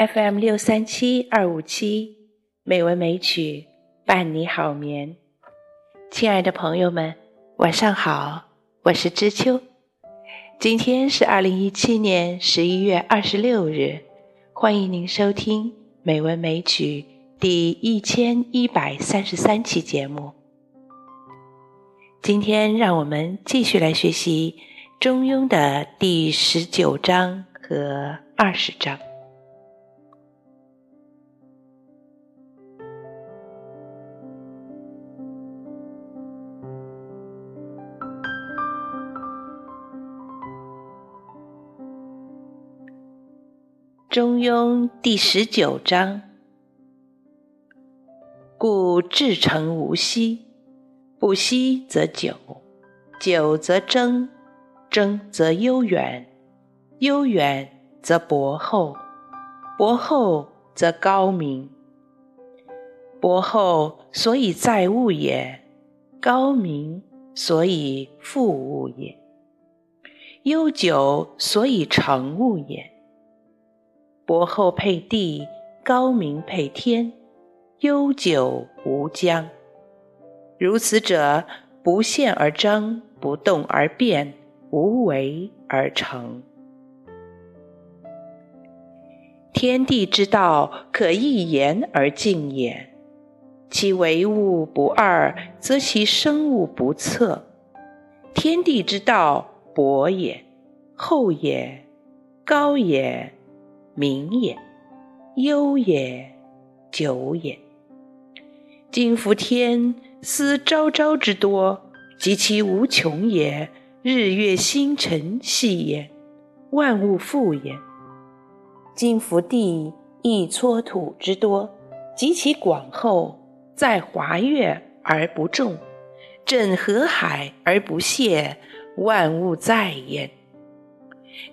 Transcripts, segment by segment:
FM 六三七二五七，美文美曲伴你好眠。亲爱的朋友们，晚上好，我是知秋。今天是二零一七年十一月二十六日，欢迎您收听《美文美曲》第一千一百三十三期节目。今天让我们继续来学习《中庸》的第十九章和二十章。中庸第十九章：故至诚无息，不息则久，久则争，争则悠远，悠远则博厚，博厚则高明。博厚所以载物也，高明所以复物也，悠久所以成物也。博厚配地，高明配天，悠久无疆。如此者，不陷而争，不动而变，无为而成。天地之道，可一言而尽也。其为物不二，则其生物不测。天地之道，博也，厚也，高也。明也，忧也，久也。今夫天思昭昭之多，及其无穷也；日月星辰系也，万物复也。今夫地亦撮土之多，及其广厚，在华岳而不众，镇河海而不泄，万物在焉。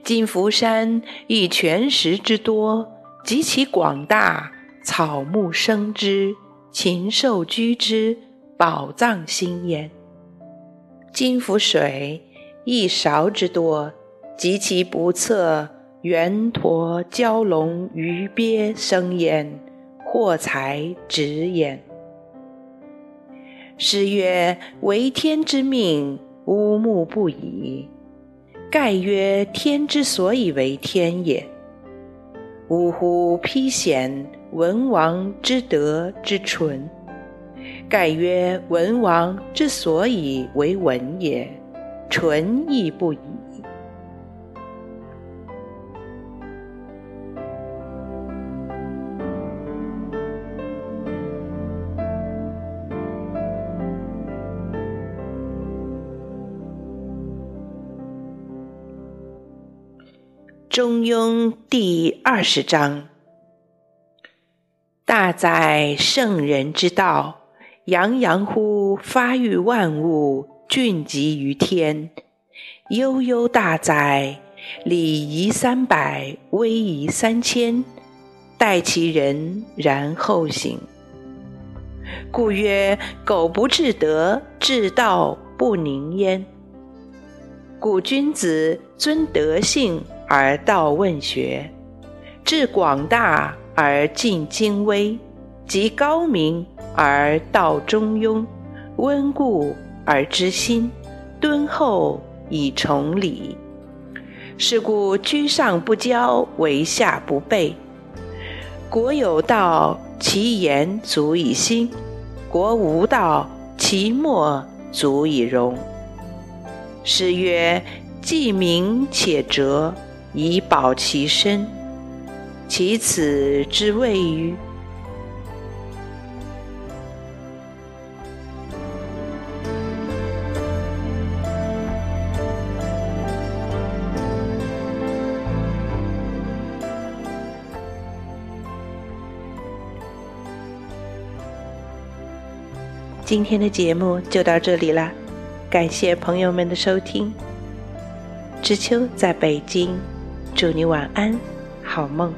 金福山以泉石之多，及其广大，草木生之，禽兽居之，宝藏兴焉。金福水一勺之多，及其不测，圆驼蛟龙鱼鳖生焉，货财止焉。诗曰：“为天之命，乌木不已。”盖曰：天之所以为天也。呜呼！披显文王之德之纯。盖曰：文王之所以为文也，纯亦不已。中庸第二十章：大哉圣人之道，洋洋乎发育万物，峻极于天；悠悠大哉，礼仪三百，威仪三千，待其人然后行。故曰：苟不至德，至道不宁焉。故君子尊德性。而道问学，至广大而尽精微，极高明而道中庸，温故而知新，敦厚以崇礼。是故居上不骄，为下不悖。国有道，其言足以兴；国无道，其默足以荣。诗曰：“既明且哲。”以保其身，其此之谓于？今天的节目就到这里了，感谢朋友们的收听。知秋在北京。祝你晚安，好梦。